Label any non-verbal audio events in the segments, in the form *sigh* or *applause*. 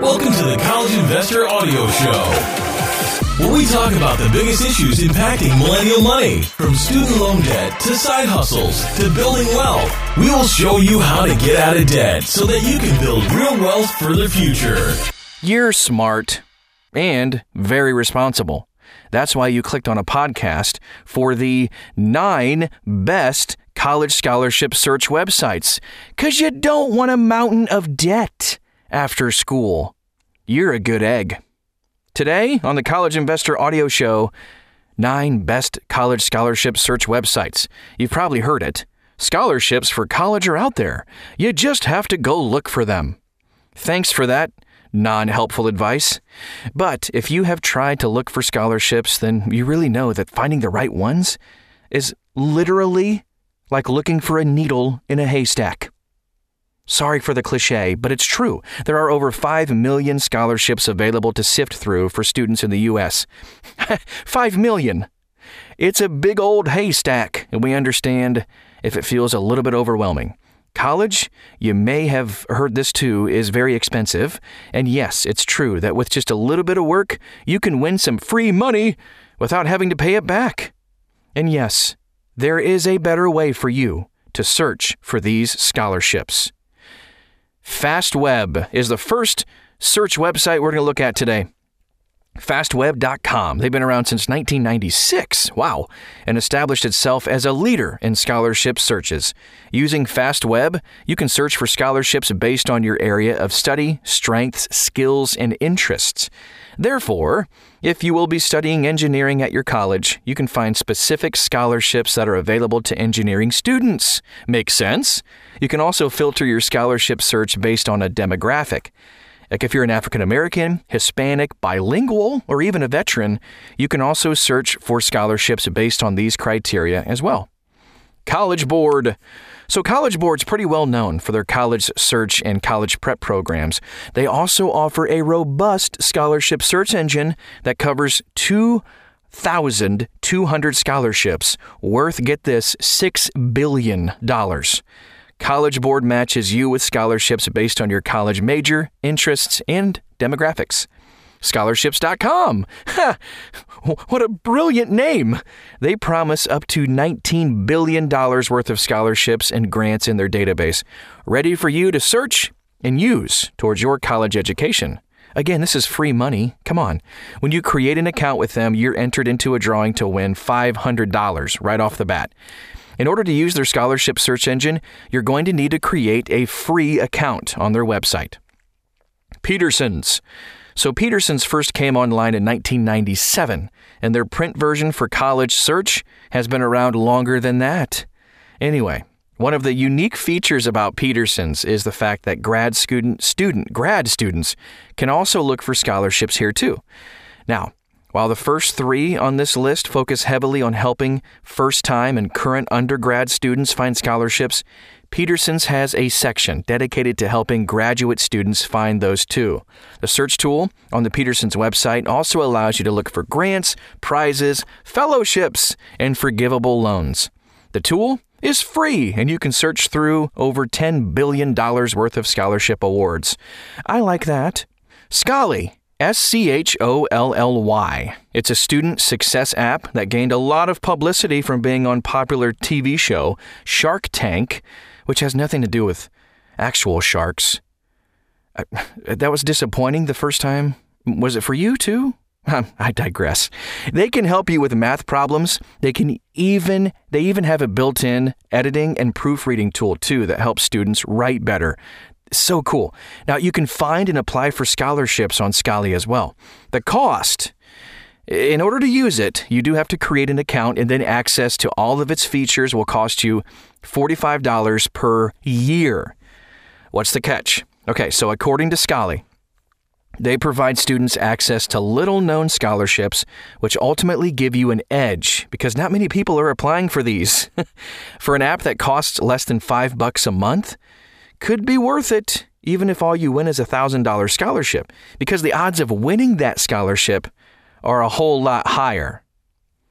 Welcome to the College Investor Audio Show where we talk about the biggest issues impacting millennial money, from student loan debt to side hustles to building wealth. We will show you how to get out of debt so that you can build real wealth for the future. You're smart and very responsible. That's why you clicked on a podcast for the nine best college scholarship search websites, because you don't want a mountain of debt after school. You're a good egg. Today on the College Investor Audio Show, nine best college scholarship search websites. You've probably heard it. Scholarships for college are out there. You just have to go look for them. Thanks for that non helpful advice. But if you have tried to look for scholarships, then you really know that finding the right ones is literally like looking for a needle in a haystack. Sorry for the cliche, but it's true. There are over 5 million scholarships available to sift through for students in the U.S. *laughs* 5 million! It's a big old haystack, and we understand if it feels a little bit overwhelming. College, you may have heard this too, is very expensive. And yes, it's true that with just a little bit of work, you can win some free money without having to pay it back. And yes, there is a better way for you to search for these scholarships. FastWeb is the first search website we're going to look at today. FastWeb.com. They've been around since 1996. Wow. And established itself as a leader in scholarship searches. Using FastWeb, you can search for scholarships based on your area of study, strengths, skills, and interests. Therefore, if you will be studying engineering at your college, you can find specific scholarships that are available to engineering students. Makes sense? You can also filter your scholarship search based on a demographic. Like if you're an African American, Hispanic, bilingual, or even a veteran, you can also search for scholarships based on these criteria as well. College Board. So, College Board's pretty well known for their college search and college prep programs. They also offer a robust scholarship search engine that covers 2,200 scholarships worth, get this, $6 billion. College Board matches you with scholarships based on your college major, interests, and demographics. Scholarships.com. Ha! What a brilliant name! They promise up to $19 billion worth of scholarships and grants in their database, ready for you to search and use towards your college education. Again, this is free money. Come on. When you create an account with them, you're entered into a drawing to win $500 right off the bat. In order to use their scholarship search engine, you're going to need to create a free account on their website. Peterson's. So, Peterson's first came online in 1997, and their print version for college search has been around longer than that. Anyway, one of the unique features about Peterson's is the fact that grad student, student grad students can also look for scholarships here too. Now, while the first three on this list focus heavily on helping first time and current undergrad students find scholarships, Peterson's has a section dedicated to helping graduate students find those too. The search tool on the Peterson's website also allows you to look for grants, prizes, fellowships, and forgivable loans. The tool is free and you can search through over $10 billion worth of scholarship awards. I like that. Scholly S C H O L L Y. It's a student success app that gained a lot of publicity from being on popular TV show Shark Tank which has nothing to do with actual sharks. I, uh, *laughs* that was disappointing the first time. Was it for you too? *laughs* Hmm, I digress. They can help you with math problems. They can even they even have a built-in editing and proofreading tool too that helps students write better. So cool. Now you can find and apply for scholarships on Scholly as well. The cost in order to use it, you do have to create an account and then access to all of its features will cost you $45 per year. What's the catch? Okay, so according to Scholly, they provide students access to little known scholarships, which ultimately give you an edge because not many people are applying for these. *laughs* for an app that costs less than five bucks a month, could be worth it, even if all you win is a $1,000 scholarship, because the odds of winning that scholarship are a whole lot higher.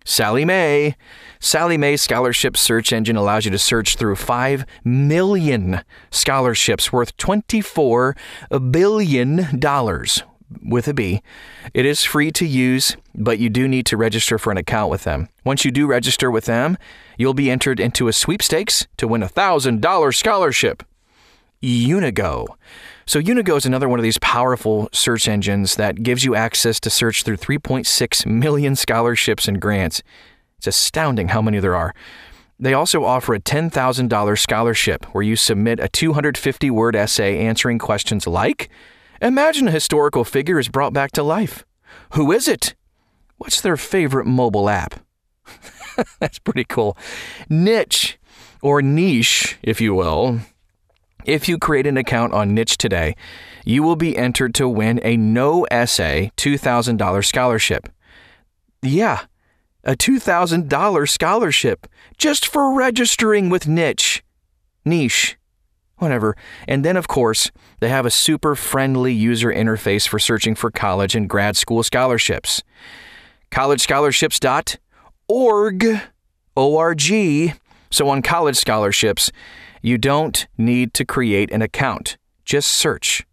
Sallie Mae. Sallie Mae Scholarship Search Engine allows you to search through 5 million scholarships worth $24 billion with a B. It is free to use, but you do need to register for an account with them. Once you do register with them, you'll be entered into a sweepstakes to win a $1,000 scholarship. Unigo. So, Unigo is another one of these powerful search engines that gives you access to search through 3.6 million scholarships and grants. It's astounding how many there are. They also offer a $10,000 scholarship where you submit a 250 word essay answering questions like Imagine a historical figure is brought back to life. Who is it? What's their favorite mobile app? *laughs* That's pretty cool. Niche, or niche, if you will, if you create an account on Niche today, you will be entered to win a no essay $2,000 scholarship. Yeah, a $2,000 scholarship just for registering with Niche. Niche. Whatever. And then, of course, they have a super friendly user interface for searching for college and grad school scholarships. CollegeScholarships.org. O-R-G. So on college scholarships, you don't need to create an account, just search.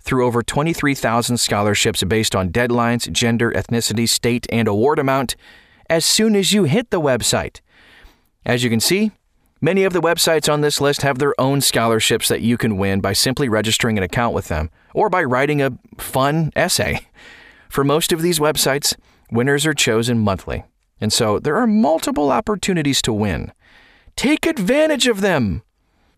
Through over 23,000 scholarships based on deadlines, gender, ethnicity, state, and award amount, as soon as you hit the website. As you can see, many of the websites on this list have their own scholarships that you can win by simply registering an account with them or by writing a fun essay. For most of these websites, winners are chosen monthly, and so there are multiple opportunities to win. Take advantage of them!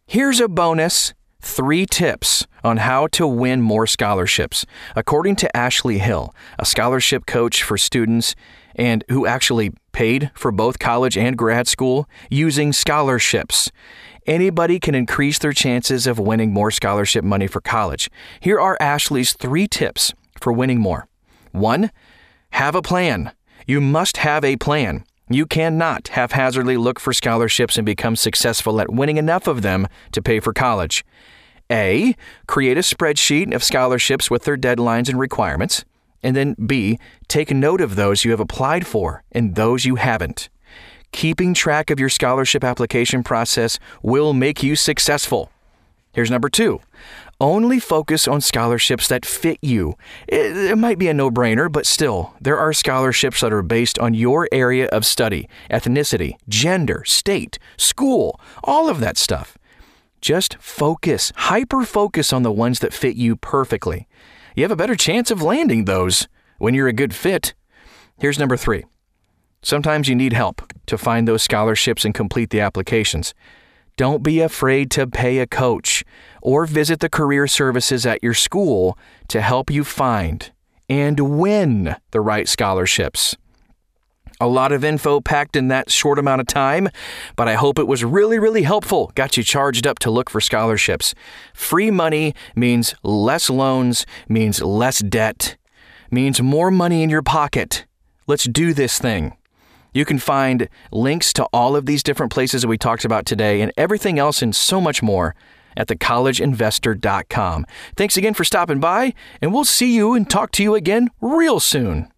Here's a bonus three tips on how to win more scholarships, according to Ashley Hill, a scholarship coach for students and who actually paid for both college and grad school using scholarships. Anybody can increase their chances of winning more scholarship money for college. Here are Ashley's three tips for winning more. One, have a plan. You must have a plan. You cannot haphazardly look for scholarships and become successful at winning enough of them to pay for college. A. Create a spreadsheet of scholarships with their deadlines and requirements. And then B. Take note of those you have applied for and those you haven't. Keeping track of your scholarship application process will make you successful. Here's number two only focus on scholarships that fit you. It, it might be a no brainer, but still, there are scholarships that are based on your area of study, ethnicity, gender, state, school, all of that stuff. Just focus, hyper focus on the ones that fit you perfectly. You have a better chance of landing those when you're a good fit. Here's number three. Sometimes you need help to find those scholarships and complete the applications. Don't be afraid to pay a coach or visit the career services at your school to help you find and win the right scholarships. A lot of info packed in that short amount of time, but I hope it was really, really helpful. Got you charged up to look for scholarships. Free money means less loans, means less debt, means more money in your pocket. Let's do this thing. You can find links to all of these different places that we talked about today and everything else and so much more at thecollegeinvestor.com. Thanks again for stopping by, and we'll see you and talk to you again real soon.